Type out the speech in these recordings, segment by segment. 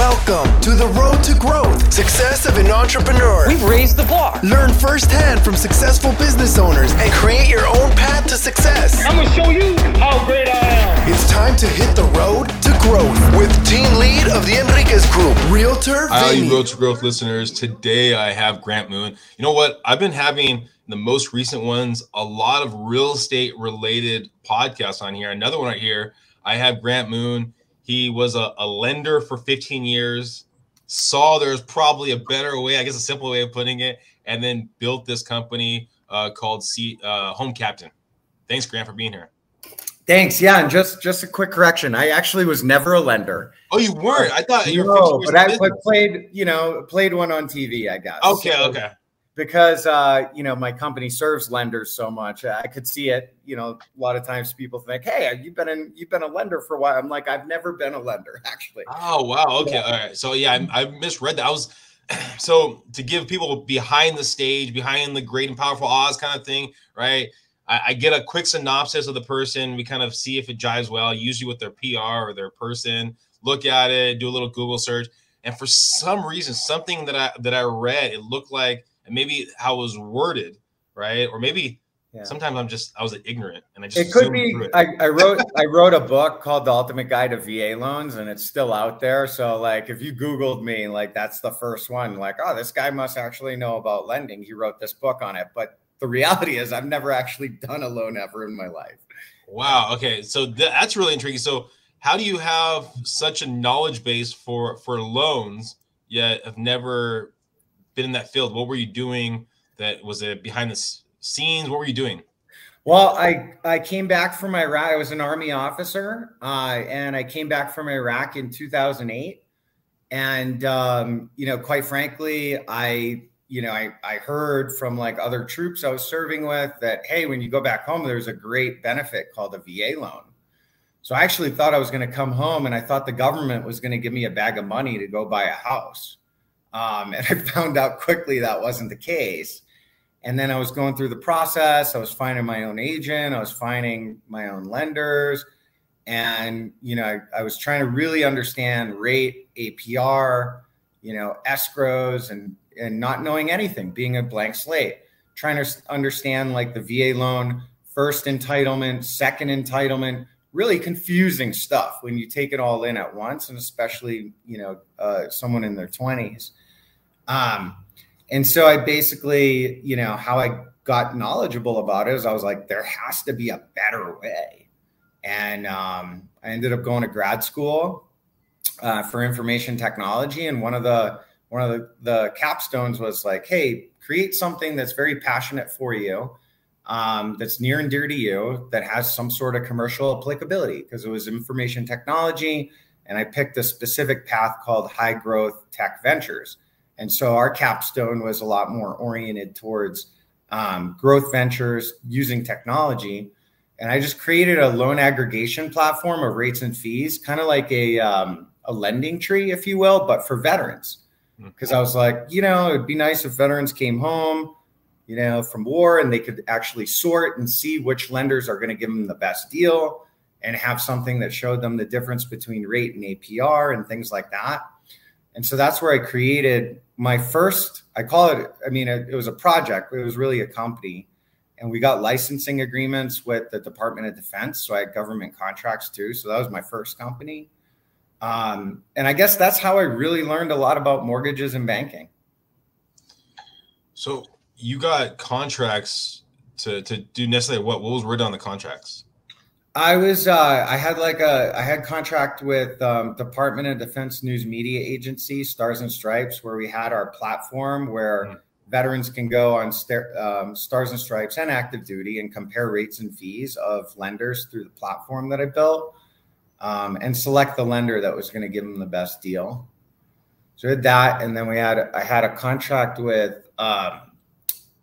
Welcome to the road to growth, success of an entrepreneur. We've raised the bar. Learn firsthand from successful business owners and create your own path to success. I'm gonna show you how great I am. It's time to hit the road to growth with team lead of the Enriquez Group, Realtor Hi, all you Vinny. Road to Growth listeners. Today I have Grant Moon. You know what? I've been having the most recent ones a lot of real estate related podcasts on here. Another one right here. I have Grant Moon. He was a, a lender for 15 years, saw there's probably a better way, I guess a simple way of putting it, and then built this company uh, called C, uh, Home Captain. Thanks, Grant, for being here. Thanks. Yeah, and just just a quick correction. I actually was never a lender. Oh, you weren't? I thought you were No, but I played, you know, played one on TV, I guess. Okay, So, okay. Because uh, you know, my company serves lenders so much. I could see it, you know, a lot of times people think, Hey, you've been in you've been a lender for a while. I'm like, I've never been a lender, actually. Oh wow. Okay. All right. So yeah, I, I misread that. I was so to give people behind the stage, behind the great and powerful Oz kind of thing, right? I, I get a quick synopsis of the person. We kind of see if it jives well, usually with their PR or their person. Look at it, do a little Google search, and for some reason, something that I that I read, it looked like and maybe how it was worded, right? Or maybe Yeah. sometimes I'm just I was ignorant and I just It could be it. I, I wrote I wrote a book called The Ultimate Guide to VA Loans and it's still out there. So like if you Googled me, like that's the first one. Like, oh, this guy must actually know about lending. He wrote this book on it. But the reality is I've never actually done a loan ever in my life. Wow. Okay. So th- that's really intriguing. So how do you have such a knowledge base for for loans yet have never been in that field? What were you doing? That was it behind the scenes? What were you doing? Well, I I came back from Iraq. I was an army officer, uh, and I came back from Iraq in 2008. And um, you know, quite frankly, I you know I I heard from like other troops I was serving with that hey, when you go back home, there's a great benefit called a VA loan. So I actually thought I was going to come home, and I thought the government was going to give me a bag of money to go buy a house. Um, and I found out quickly that wasn't the case. And then I was going through the process. I was finding my own agent. I was finding my own lenders. And, you know, I, I was trying to really understand rate, APR, you know, escrows and, and not knowing anything, being a blank slate, trying to understand like the VA loan, first entitlement, second entitlement, really confusing stuff when you take it all in at once. And especially, you know, uh, someone in their 20s. Um, and so I basically, you know, how I got knowledgeable about it is I was like, there has to be a better way. And um, I ended up going to grad school uh, for information technology. And one of the one of the, the capstones was like, hey, create something that's very passionate for you, um, that's near and dear to you, that has some sort of commercial applicability, because it was information technology. And I picked a specific path called high growth tech ventures. And so our capstone was a lot more oriented towards um, growth ventures using technology. And I just created a loan aggregation platform of rates and fees, kind of like a, um, a LendingTree, if you will, but for veterans. Because I was like, you know, it'd be nice if veterans came home, you know, from war and they could actually sort and see which lenders are going to give them the best deal and have something that showed them the difference between rate and APR and things like that. And so that's where I created my first, I call it, I mean, it, it was a project, it was really a company. And we got licensing agreements with the Department of Defense. So I had government contracts too. So that was my first company. Um, and I guess that's how I really learned a lot about mortgages and banking. So you got contracts to to do necessarily what? What was written on the contracts? I was uh, I had like a I had contract with um, Department of Defense News Media Agency Stars and Stripes where we had our platform where Mhm. veterans can go on um, Stars and Stripes and active duty and compare rates and fees of lenders through the platform that I built um, and select the lender that was going to give them the best deal. So we had that, and then we had I had a contract with um,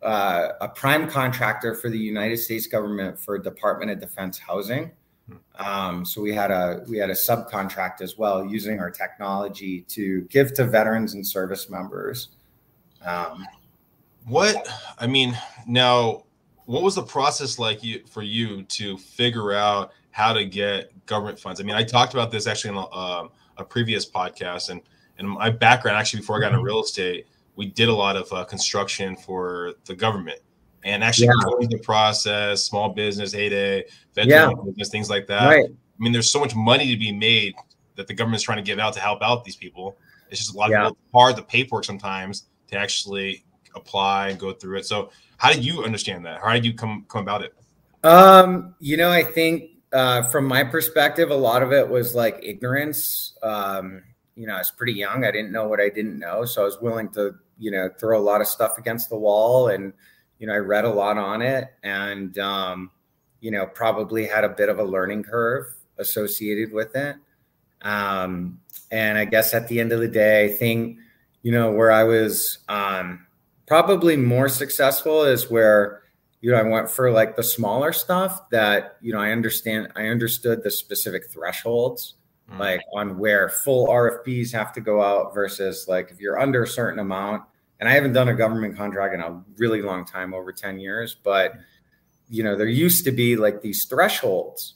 uh, a prime contractor for the United States government for Department of Defense housing. Um, so we had a we had a subcontract as well using our technology to give to veterans and service members. Um, What I mean now, what was the process like you, for you to figure out how to get government funds? I mean, I talked about this actually in a, um, a previous podcast, and And my background, actually, before I got into real estate, we did a lot of uh, construction for the government and actually yeah. the process, small business, heyday, veteran yeah. business, things like that. Right. I mean, there's so much money to be made that the government's trying to give out to help out these people. It's just a lot yeah. of hard the paperwork sometimes to actually apply and go through it. So, how did you understand that? How did you come come about it? Um, you know, I think uh, from my perspective, a lot of it was like ignorance. Um, you know, I was pretty young. I didn't know what I didn't know, so I was willing to, you know, throw a lot of stuff against the wall, and you know, I read a lot on it, and um, you know, probably had a bit of a learning curve associated with it. Um, and I guess at the end of the day, I think, you know, where I was um, probably more successful is where, you know, I went for like the smaller stuff that, you know, I understand, I understood the specific thresholds, mm. like on where full RFPs have to go out versus like if you're under a certain amount. And I haven't done a government contract in a really long time, over 10 years, but, you know, there used to be like these thresholds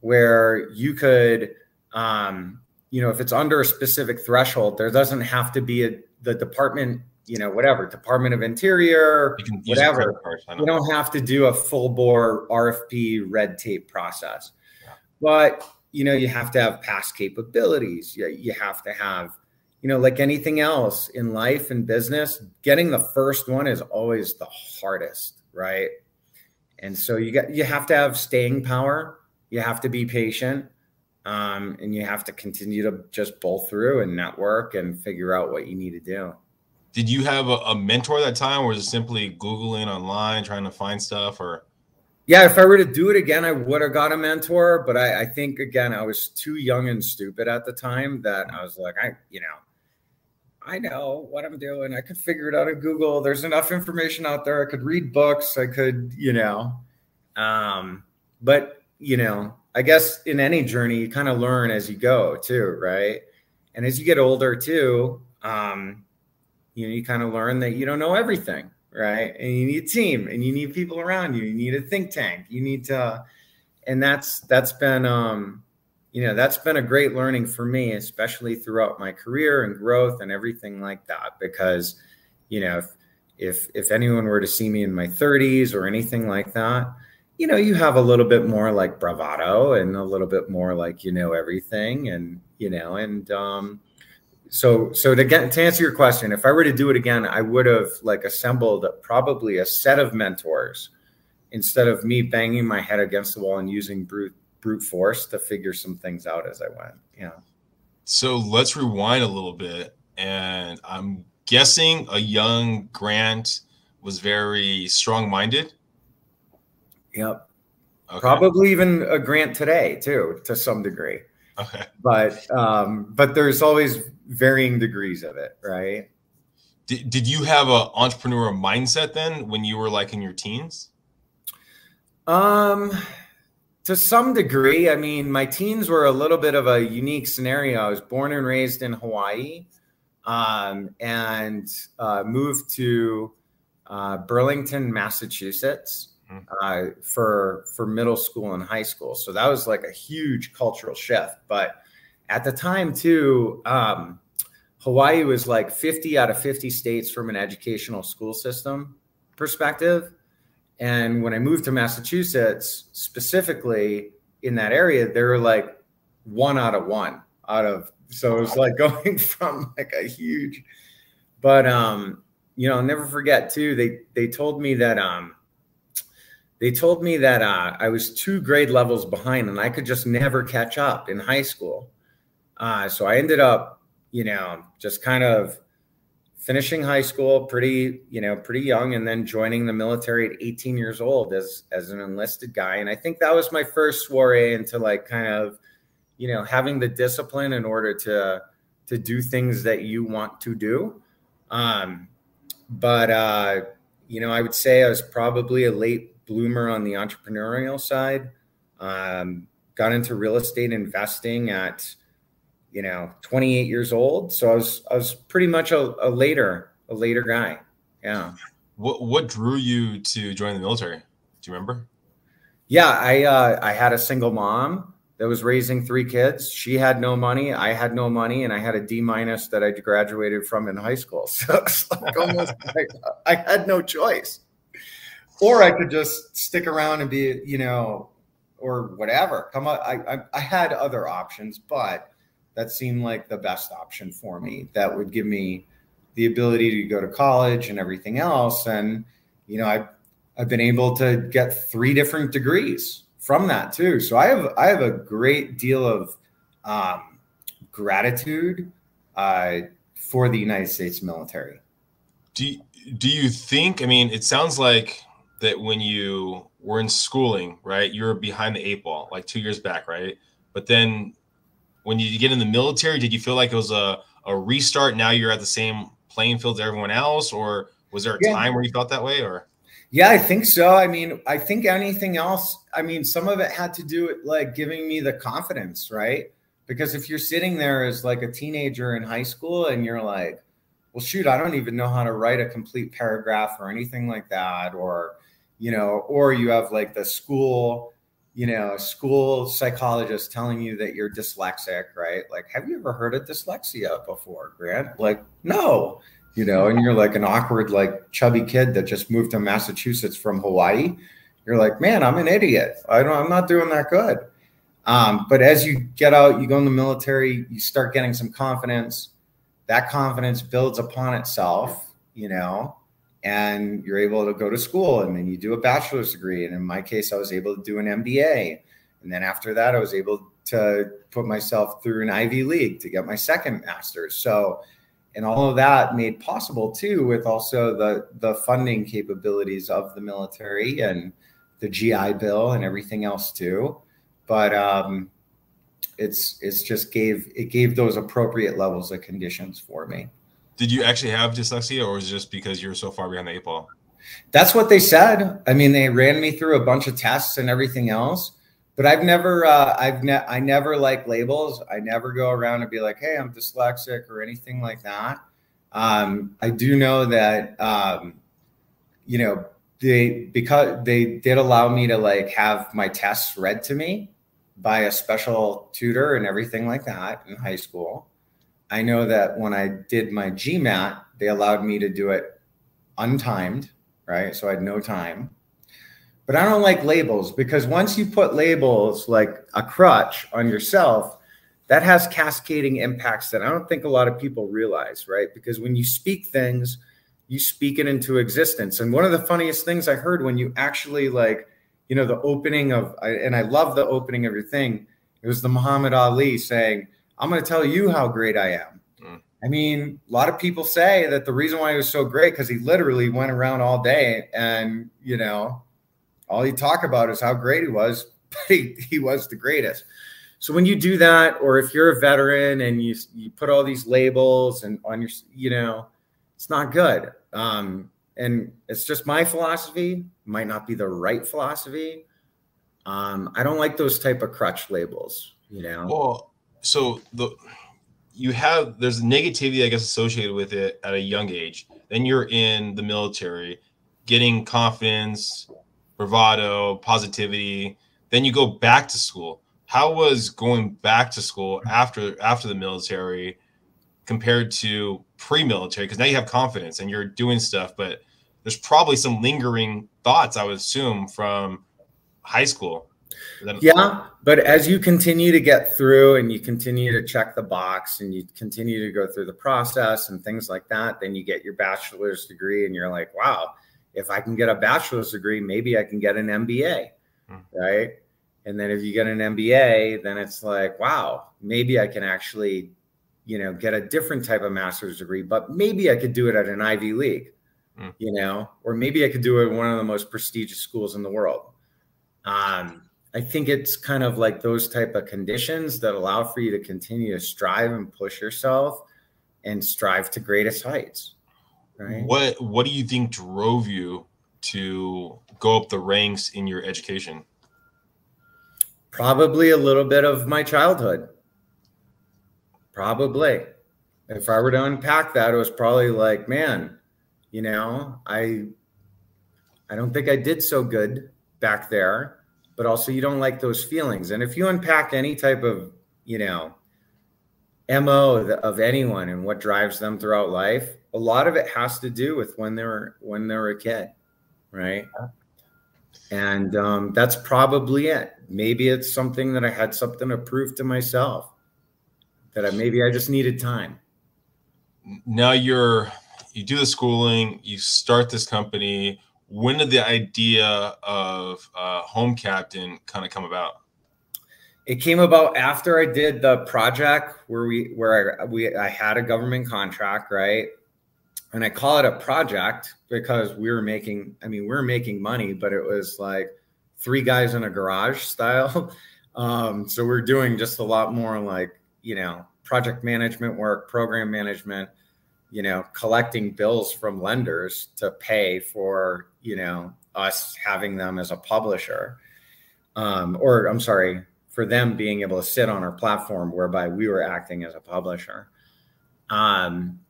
where you could, um, you know, if it's under a specific threshold, there doesn't have to be a the department, you know, whatever Department of Interior, whatever. you don't have to do a full bore RFP red tape process, yeah. but you know, you have to have past capabilities. You, you have to have, you know, like anything else in life and business, getting the first one is always the hardest, right? And so you got you have to have staying power. You have to be patient um, and you have to continue to just pull through and network and figure out what you need to do. Did you have a, a mentor that time, or was it simply googling online trying to find stuff, or? Yeah, if I were to do it again, I would have got a mentor, but I, I think again I was too young and stupid at the time that I was like, I, you know, I know what I'm doing. I could figure it out on Google. There's enough information out there. I could read books. I could, you know, um, but you know, I guess in any journey, you kind of learn as you go too, right? And as you get older too, um, you know, you kind of learn that you don't know everything, right? And you need a team, and you need people around you. You need a think tank. You need to, and that's that's been, um, you know, that's been a great learning for me, especially throughout my career and growth and everything like that. Because, you know, if if if anyone were to see me in my 30s or anything like that, you know, you have a little bit more like bravado and a little bit more like you know everything, and you know, and um, so so to get to answer your question, if I were to do it again, I would have like assembled probably a set of mentors instead of me banging my head against the wall and using brute brute force to figure some things out as I went. Yeah. So let's rewind a little bit, and I'm guessing a young Grant was very strong minded Yep. Okay. Probably even a grant today too, to some degree. Okay. But um, but there's always varying degrees of it, right? Did, did you have an entrepreneur mindset then when you were like in your teens? Um to some degree. I mean, my teens were a little bit of a unique scenario. I was born and raised in Hawaii um, and uh, moved to uh, Burlington, Massachusetts uh, for for middle school and high school. So that was like a huge cultural shift. But at the time too, um, Hawaii was like 50 out of 50 states from an educational school system perspective. And when I moved to Massachusetts, specifically in that area, they were like one out of one out of so it was like going from like a huge but um you know I'll never forget too they they told me that um they told me that uh, I was two grade levels behind and I could just never catch up in high school. Uh, so I ended up, you know, just kind of finishing high school pretty, you know, pretty young and then joining the military at 18 years old as as an enlisted guy. And I think that was my first soiree into like kind of, you know, having the discipline in order to to do things that you want to do. Um, but uh, you know, I would say I was probably a late bloomer on the entrepreneurial side. Um, got into real estate investing at you know 28 years old so i was i was pretty much a, a later a later guy yeah what what drew you to join the military do you remember yeah i uh, i had a single mom that was raising three kids. She had no money. I had no money, and I had a D minus that I graduated from in high school. So it's like almost like I had no choice. Or I could just stick around and be, you know, or whatever. Come on, I, I I had other options, but that seemed like the best option for me. That would give me the ability to go to college and everything else. And you know, I I've been able to get three different degrees from that too. So I have I have a great deal of um, gratitude uh, for the United States military. Do do you think? I mean, it sounds like that when you were in schooling, right? You were behind the eight ball, like two years back, right? But then when you get in the military, did you feel like it was a a restart? Now you're at the same playing field as everyone else, or was there a yeah. time where you felt that way? Or yeah, I think so. I mean, I think anything else, I mean, some of it had to do with like giving me the confidence, right? Because if you're sitting there as like a teenager in high school and you're like, well, shoot, I don't even know how to write a complete paragraph or anything like that, or, you know, or you have like the school, you know, a school psychologist telling you that you're dyslexic, right? Like, have you ever heard of dyslexia before, Grant? Like, no you know, and you're like an awkward, like chubby kid that just moved to Massachusetts from Hawaii. You're like, man, I'm an idiot. I don't, I'm not doing that good. Um, but as you get out, you go in the military, you start getting some confidence. That confidence builds upon itself, you know, and you're able to go to school and then you do a bachelor's degree. And in my case, I was able to do an MBA. And then after that, I was able to put myself through an Ivy League to get my second master's. So and all of that made possible too with also the the funding capabilities of the military and the GI Bill and everything else too. But um, it's it's just gave it gave those appropriate levels of conditions for me. Did you actually have dyslexia, or was it just because you were so far behind the eight ball? That's what they said. I mean, they ran me through a bunch of tests and everything else but I've never, uh, I've ne- I never like labels. I never go around and be like, "Hey, I'm dyslexic" or anything like that. Um, I do know that, um, you know, they because they did allow me to like have my tests read to me by a special tutor and everything like that in high school. I know that when I did my GMAT, they allowed me to do it untimed, right? So I had no time. But I don't like labels because once you put labels like a crutch on yourself, that has cascading impacts that I don't think a lot of people realize, right? Because when you speak things, you speak it into existence. And one of the funniest things I heard when you actually like, you know, the opening of, and I love the opening of your thing, it was the Muhammad Ali saying, I'm going to tell you how great I am. Mm. I mean, a lot of people say that the reason why he was so great because he literally went around all day and, you know, all he talked about is how great he was, but he, he was the greatest. So when you do that, or if you're a veteran and you you put all these labels and on your, you know, it's not good. Um, and it's just my philosophy. Might not be the right philosophy. Um, I don't like those type of crutch labels. You know. Well, so the you have there's negativity I guess associated with it at a young age. Then you're in the military, getting confidence, bravado, positivity. Then you go back to school. How was going back to school after after the military compared to pre-military? Because now you have confidence and you're doing stuff, but there's probably some lingering thoughts, I would assume, from high school. Yeah, but as you continue to get through and you continue to check the box and you continue to go through the process and things like that, then you get your bachelor's degree and you're like, wow, if I can get a bachelor's degree, maybe I can get an MBA, hmm. right? And then if you get an MBA, then it's like, wow, maybe I can actually, you know, get a different type of master's degree, but maybe I could do it at an Ivy League, hmm. you know, or maybe I could do it at one of the most prestigious schools in the world. Um, I think it's kind of like those type of conditions that allow for you to continue to strive and push yourself and strive to greatest heights. Right. What What do you think drove you to go up the ranks in your education? Probably a little bit of my childhood. Probably. If I were to unpack that, it was probably like, man, you know, I I don't think I did so good back there. But also you don't like those feelings. And if you unpack any type of, you know, MO of anyone and what drives them throughout life, a lot of it has to do with when they're when they're a kid, right? And um, that's probably it. Maybe it's something that I had something to prove to myself that I, maybe I just needed time. Now you're you do the schooling, you start this company. When did the idea of uh, home captain kind of come about? It came about after I did the project where we where I we I had a government contract, right? And I call it a project because we were making, I mean, we were making money, but it was like three guys in a garage style. Um, so we're doing just a lot more like, you know, project management work, program management, you know, collecting bills from lenders to pay for, you know, us having them as a publisher. Um, or I'm sorry, for them being able to sit on our platform whereby we were acting as a publisher. Um,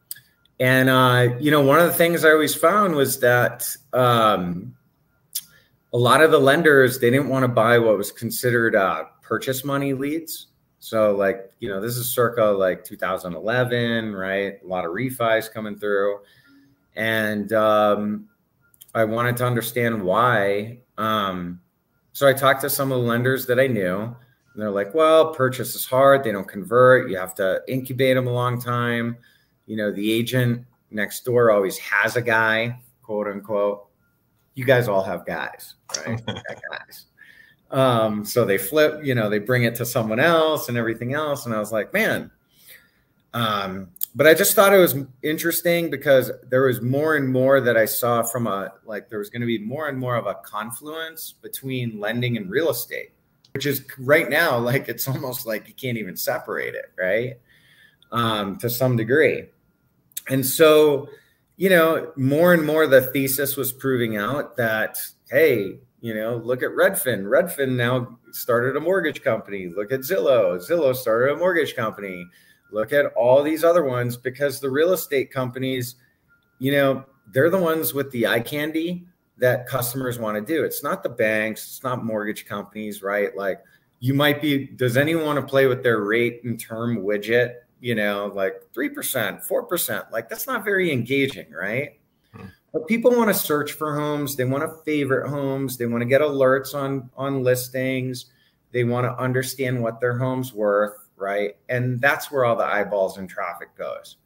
and uh, you know, one of the things I always found was that um, a lot of the lenders they didn't want to buy what was considered uh, purchase money leads. So, like you know, this is circa like 2011, right? A lot of refis coming through, and um, I wanted to understand why. Um, so I talked to some of the lenders that I knew, and they're like, well, purchase is hard. They don't convert. You have to incubate them a long time. You know, the agent next door always has a guy, quote unquote. You guys all have guys, right? guys. Um, so they flip, you know, they bring it to someone else and everything else. And I was like, man, um, but I just thought it was interesting because there was more and more that I saw from a like there was going to be more and more of a confluence between lending and real estate which is right now like it's almost like you can't even separate it, right? Um, to some degree. And so, you know, more and more the thesis was proving out that, hey, you know, look at Redfin. Redfin now started a mortgage company. Look at Zillow. Zillow started a mortgage company. Look at all these other ones because the real estate companies, you know, they're the ones with the eye candy that customers want to do. It's not the banks, it's not mortgage companies, right? Like you might be, does anyone want to play with their rate and term widget? You know, like 3%, 4%. Like that's not very engaging, right? But people want to search for homes, they want to favorite homes, they want to get alerts on on listings, they want to understand what their home's worth, right? And that's where all the eyeballs and traffic goes.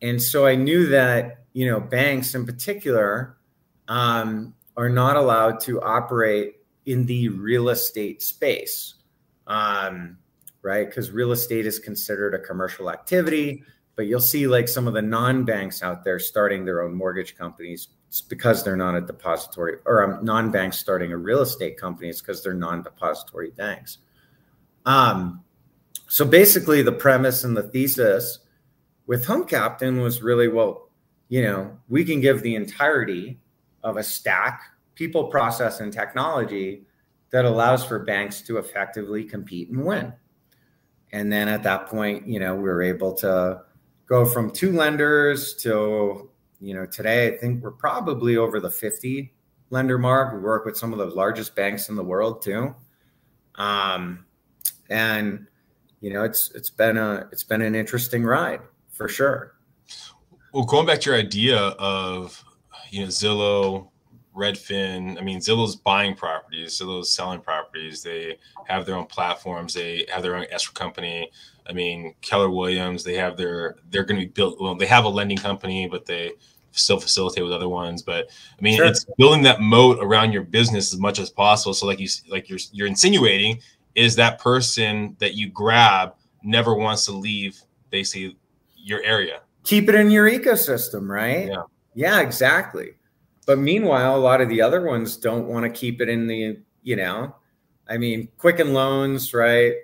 And so I knew that, you know, banks in particular, um, are not allowed to operate in the real estate space, um, right? Because real estate is considered a commercial activity. But you'll see like some of the non banks out there starting their own mortgage companies. It's because they're not a depository, or um, non banks starting a real estate company. It's because they're non depository banks. Um, so basically, the premise and the thesis with Home Captain was really well, you know, we can give the entirety of a stack, people, process, and technology that allows for banks to effectively compete and win. And then at that point, you know, we were able to go from two lenders to, you know, today I think we're probably over the 50 lender mark. We work with some of the largest banks in the world too. Um, and you know, it's it's been a it's been an interesting ride for sure. Well, going back to your idea of you know, Zillow, Redfin. I mean, Zillow's buying properties, Zillow's selling properties. They have their own platforms. They have their own escrow company. I mean, Keller Williams. They have their. They're going to be built. Well, they have a lending company, but they still facilitate with other ones. But I mean, sure. it's building that moat around your business as much as possible. So, like you, like you're, you're insinuating, is that person that you grab never wants to leave basically your area. Keep it in your ecosystem, right? Yeah. Yeah, exactly. But meanwhile, a lot of the other ones don't want to keep it in the, you know, I mean, Quicken Loans, right?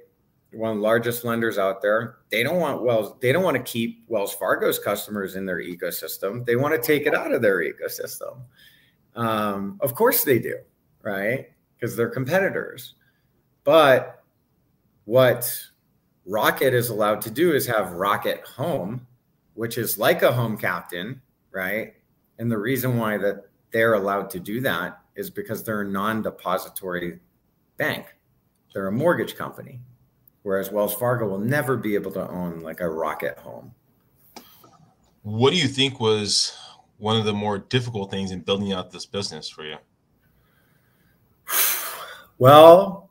One of the largest lenders out there. They don't want Wells, they don't want to keep Wells Fargo's customers in their ecosystem. They want to take it out of their ecosystem. Um, of course they do, right? Because they're competitors. But what Rocket is allowed to do is have Rocket Home, which is like a home captain, right? And the reason why that they're allowed to do that is because they're a non-depository bank. They're a mortgage company. Whereas Wells Fargo will never be able to own like a rocket home. What do you think was one of the more difficult things in building out this business for you? Well,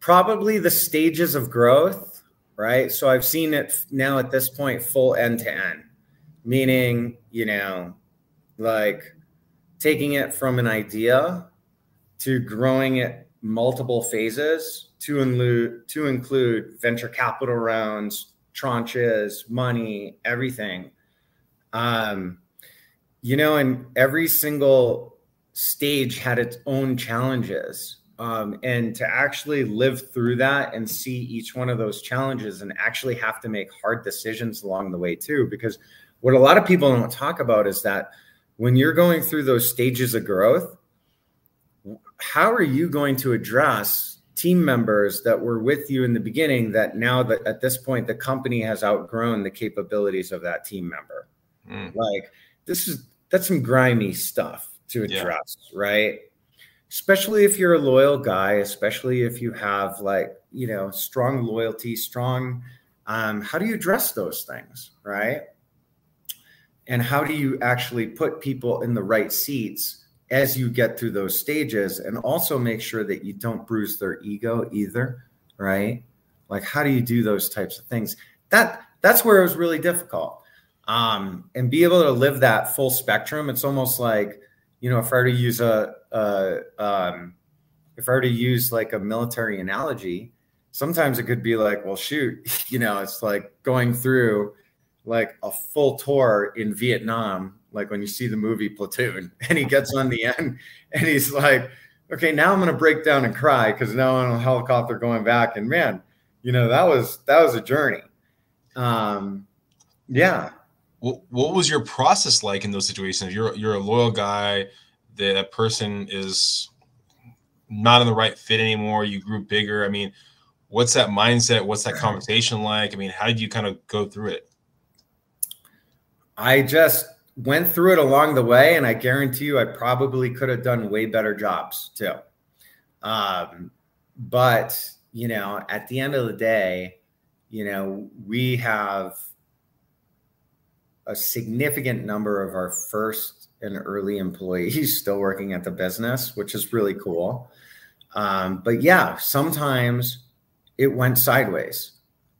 probably the stages of growth, right? So I've seen it now at this point full end to end, meaning, you know, like taking it from an idea to growing it multiple phases to include to include venture capital rounds, tranches, money, everything. Um, you know, and every single stage had its own challenges. Um, and to actually live through that and see each one of those challenges and actually have to make hard decisions along the way too because what a lot of people don't talk about is that when you're going through those stages of growth how are you going to address team members that were with you in the beginning that now that at this point the company has outgrown the capabilities of that team member mm. like this is that's some grimy stuff to address yeah. right especially if you're a loyal guy, especially if you have like, you know, strong loyalty, strong, um, how do you address those things, right? And how do you actually put people in the right seats as you get through those stages and also make sure that you don't bruise their ego either, right? Like, how do you do those types of things? That that's where it was really difficult. Um, and be able to live that full spectrum. It's almost like, you know, if I were to use a, a um, if I were to use like a military analogy, sometimes it could be like, well, shoot, you know, it's like going through like a full tour in Vietnam, like when you see the movie Platoon, and he gets on the end and he's like, okay, now I'm gonna break down and cry because now I'm on a helicopter going back, and man, you know, that was that was a journey. Um, yeah, what, what was your process like in those situations? You're you're a loyal guy. That person is not in the right fit anymore. You grew bigger. I mean, what's that mindset? What's that conversation like? I mean, how did you kind of go through it? I just went through it along the way, and I guarantee you, I probably could have done way better jobs too. Um, but you know, at the end of the day, you know, we have a significant number of our first and early employees still working at the business, which is really cool. Um, but yeah, sometimes it went sideways.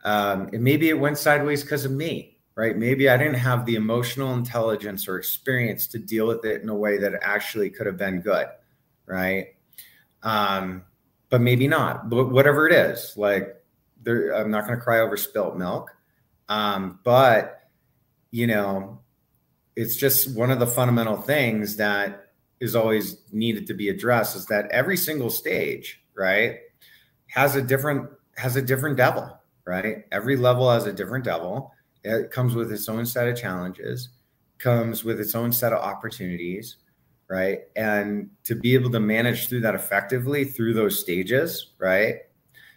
Um, and maybe it went sideways because of me, right? Maybe I didn't have the emotional intelligence or experience to deal with it in a way that actually could have been good, right? Um, but maybe not. But whatever it is, like, there, I'm not going to cry over spilt milk. Um, but you know, it's just one of the fundamental things that is always needed to be addressed is that every single stage, right, has a different has a different devil, right? Every level has a different devil. It comes with its own set of challenges, comes with its own set of opportunities, right? And to be able to manage through that effectively through those stages, right?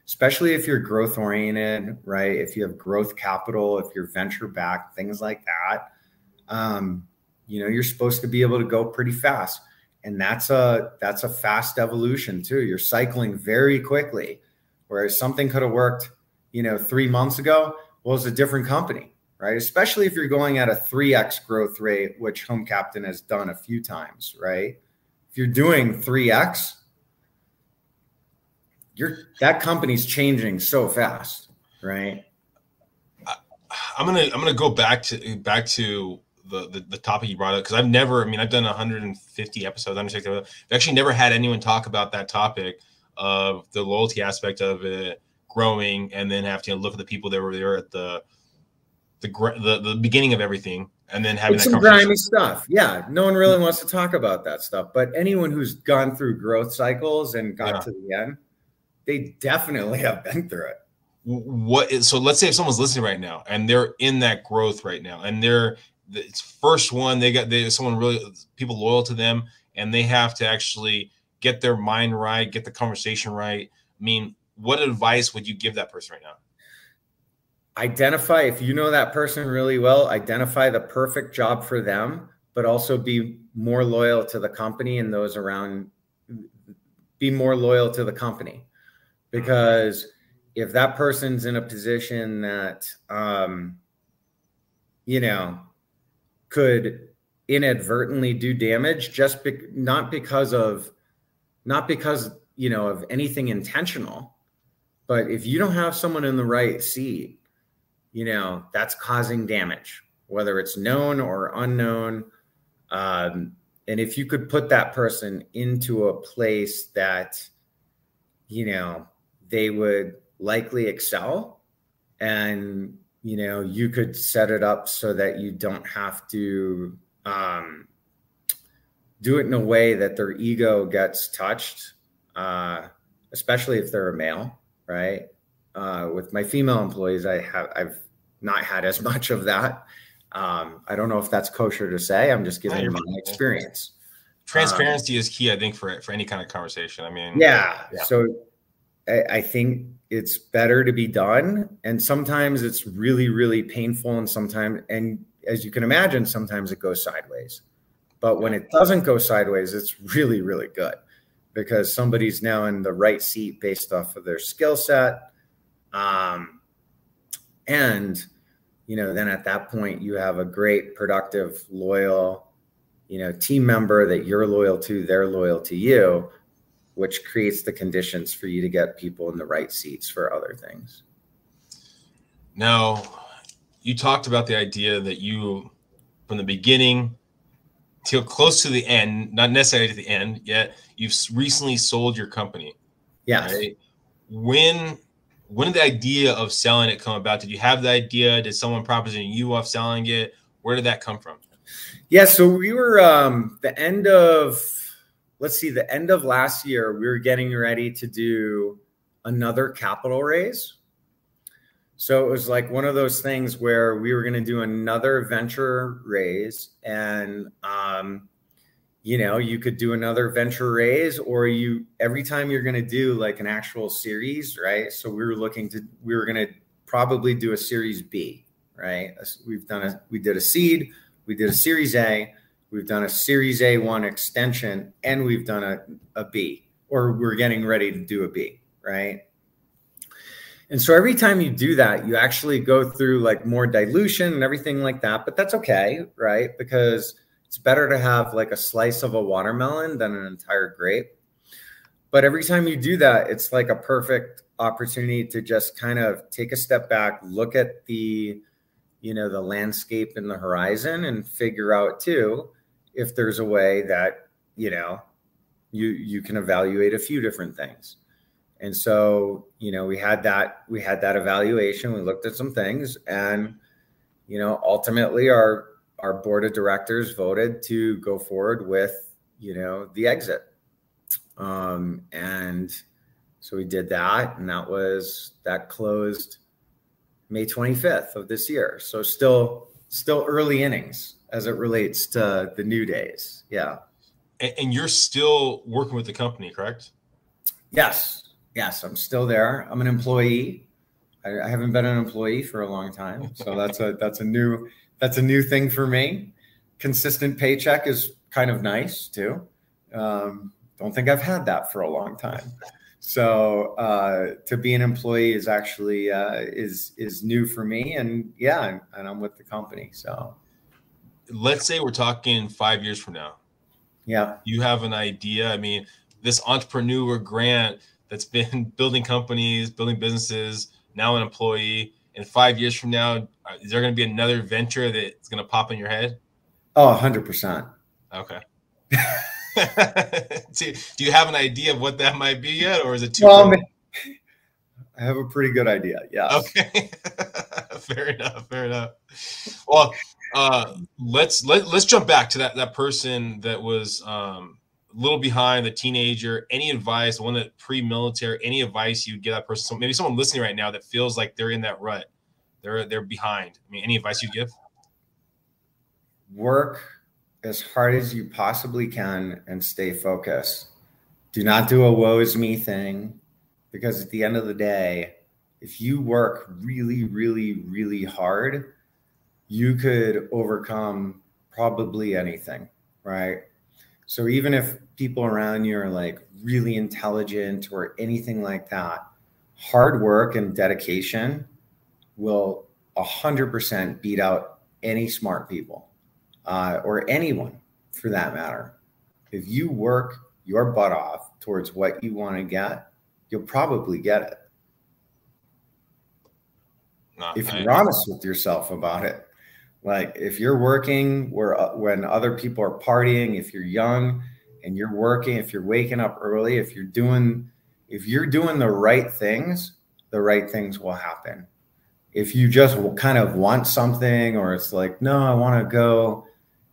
especially if you're growth oriented, right? If you have growth capital, if you're venture backed, things like that, um, you know, you're supposed to be able to go pretty fast. And that's a that's a fast evolution too. You're cycling very quickly. Whereas something could have worked, you know, three months ago, well, it's a different company, right? Especially if you're going at a 3x growth rate, which Home Captain has done a few times, right? If you're doing 3x, you're that company's changing so fast, right? I, am gonna I'm gonna go back to back to the the, the topic you brought up because I've never I mean I've done 150 episodes 160 I've actually never had anyone talk about that topic of the loyalty aspect of it growing and then have to look at the people that were there at the the the, the beginning of everything and then having some grimy stuff. Yeah, no one really wants to talk about that stuff. But anyone who's gone through growth cycles and got yeah. to the end, they definitely have been through it. What is so? Let's say if someone's listening right now and they're in that growth right now, and they're it's first one they got they someone really people loyal to them, and they have to actually get their mind right, get the conversation right. I mean, what advice would you give that person right now? Identify if you know that person really well. Identify the perfect job for them, but also be more loyal to the company and those around be more loyal to the company because if that person's in a position that um, you know could inadvertently do damage just be- not because of not because you know of anything intentional but if you don't have someone in the right seat you know that's causing damage whether it's known or unknown. Um, and if you could put that person into a place that you know they would likely excel and you know you could set it up so that you don't have to um, do it in a way that their ego gets touched uh, especially if they're a male right? Uh, with my female employees i have i've not had as much of that. Um, i don't know if that's kosher to say. I'm just giving you my experience. Transparency um, is key i think for for any kind of conversation. I mean yeah, yeah. so I, I think it's better to be done and sometimes it's really really painful and sometimes and as you can imagine sometimes it goes sideways. But when it doesn't go sideways it's really really good because somebody's now in the right seat based off of their skill set um, and you know then at that point you have a great productive loyal you know team member that you're loyal to they're loyal to you which creates the conditions for you to get people in the right seats for other things. Now, you talked about the idea that you, from the beginning till close to the end, not necessarily to the end yet, you've recently sold your company. Yeah. Right? When when did the idea of selling it come about? Did you have the idea? Did someone proposition you off selling it? Where did that come from? Yeah, so we were um the end of let's see, the end of last year, we were getting ready to do another capital raise. So it was like one of those things where we were going to do another venture raise, and um, you know, you could do another venture raise, or you every time you're going to do like an actual series, right? So we were looking to, we were going to probably do a series B, right? We've done a, we did a seed, we did a series A, We've done a Series A1 extension and we've done a, a B, or we're getting ready to do a B, right? And so every time you do that, you actually go through like more dilution and everything like that. But that's okay, right? Because it's better to have like a slice of a watermelon than an entire grape. But every time you do that, it's like a perfect opportunity to just kind of take a step back, look at the, you know, the landscape in the horizon and figure out too, if there's a way that you know you you can evaluate a few different things and so you know we had that we had that evaluation we looked at some things and you know ultimately our our board of directors voted to go forward with you know the exit um and so we did that and that was that closed may 25th of this year so still still early innings as it relates to the new days. Yeah. And you're still working with the company, correct? Yes. Yes, I'm still there. I'm an employee. I, I haven't been an employee for a long time, so that's a that's a new that's a new thing for me. Consistent paycheck is kind of nice too. Um, don't think I've had that for a long time. So uh, to be an employee is actually uh, is is new for me, and yeah, and I'm with the company. So let's say we're talking five years from now. Yeah. You have an idea. I mean, this entrepreneur grant that's been building companies, building businesses, now an employee. In five years from now, uh, is there going to be another venture that's going to pop in your head? Oh, 100%. Okay. do, do you have an idea of what that might be yet, or is it too? Well, I have a pretty good idea. Yeah. Okay. fair enough. Fair enough. Well, uh, let's let, let's jump back to that that person that was um, little behind the teenager. Any advice, one that pre-military, any advice you'd give that person? So maybe someone listening right now that feels like they're in that rut, they're they're behind. I mean, any advice you give? Work as hard as you possibly can and stay focused. Do not do a woe is me thing because at the end of the day, if you work really, really, really hard, you could overcome probably anything, right? So even if people around you are like really intelligent or anything like that, hard work and dedication will 100% beat out any smart people uh, or anyone for that matter. If you work your butt off towards what you want to get, you'll probably get it. No, if you're honest with yourself about it, like if you're working where uh, when other people are partying, if you're young and you're working, if you're waking up early, if you're doing if you're doing the right things, the right things will happen. If you just kind of want something or it's like, no, I want to go,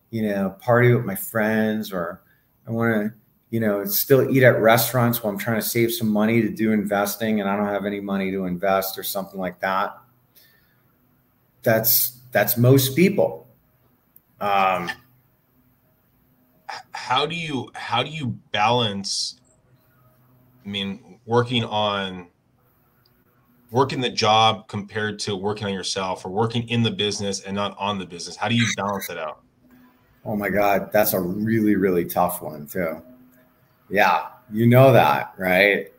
you know, party with my friends or I want to, you know, still eat at restaurants while I'm trying to save some money to do investing and I don't have any money to invest or something like that. That's that's most people. Um, how do you how do you balance? I mean, working on working the job compared to working on yourself or working in the business and not on the business how do you balance it out oh my god that's a really really tough one too yeah you know that right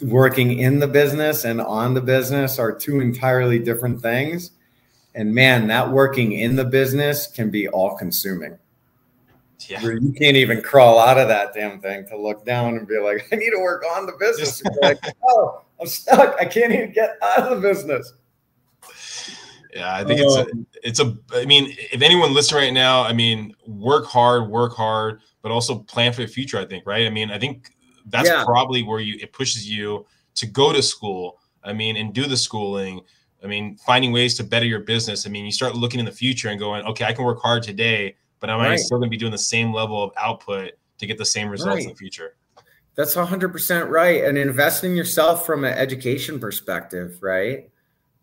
working in the business and on the business are two entirely different things and man, that working in the business can be all consuming. Yeah. Where you can't even crawl out of that damn thing to look down and be like, I need to work on the business. like, oh, I'm stuck. I can't even get out of the business. Yeah, I think um, it's a, it's a. I mean, if anyone listening right now, I mean, work hard, work hard, but also plan for the future. I think, right? I mean, I think that's yeah. probably where you it pushes you to go to school. I mean, and do the schooling I mean, finding ways to better your business. I mean, you start looking in the future and going, okay, I can work hard today, but am right. I still going to be doing the same level of output to get the same results right. in the future? That's 100% right. And invest in yourself from an education perspective, right?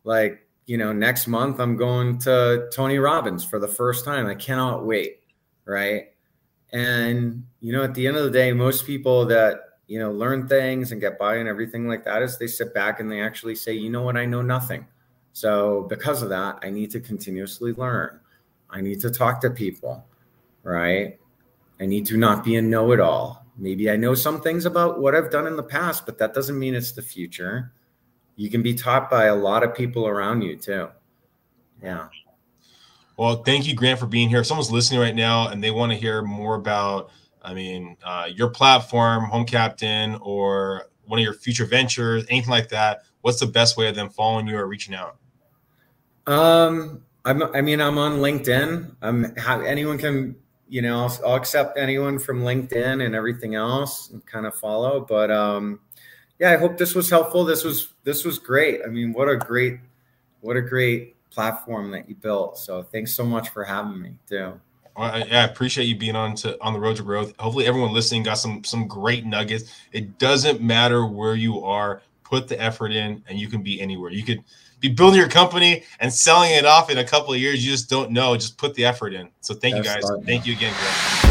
Like, you know, next month I'm going to Tony Robbins for the first time. I cannot wait, right? And, you know, at the end of the day, most people that, you know, learn things and get by and everything like that is they sit back and they actually say, you know what, I know nothing so, because of that, I need to continuously learn. I need to talk to people, right? I need to not be a know it all. Maybe I know some things about what I've done in the past, but that doesn't mean it's the future. You can be taught by a lot of people around you, too. Yeah. Well, thank you, Grant, for being here. If someone's listening right now and they want to hear more about, I mean, uh, your platform, Home Captain, or one of your future ventures, anything like that, what's the best way of them following you or reaching out? Um, I'm, I mean, I'm on LinkedIn. I'm anyone can, you know, I'll, I'll, accept anyone from LinkedIn and everything else and kind of follow. But um, yeah, I hope this was helpful. This was this was great. I mean, what a great, what a great platform that you built. So thanks so much for having me too. I, I, appreciate you being on to on the road to growth. Hopefully, everyone listening got some some great nuggets. It doesn't matter where you are. Put the effort in, and you can be anywhere. You could be building your company and selling it off in a couple of years. You just don't know. Just put the effort in. So thank That's you guys. Smart, thank you again, Greg.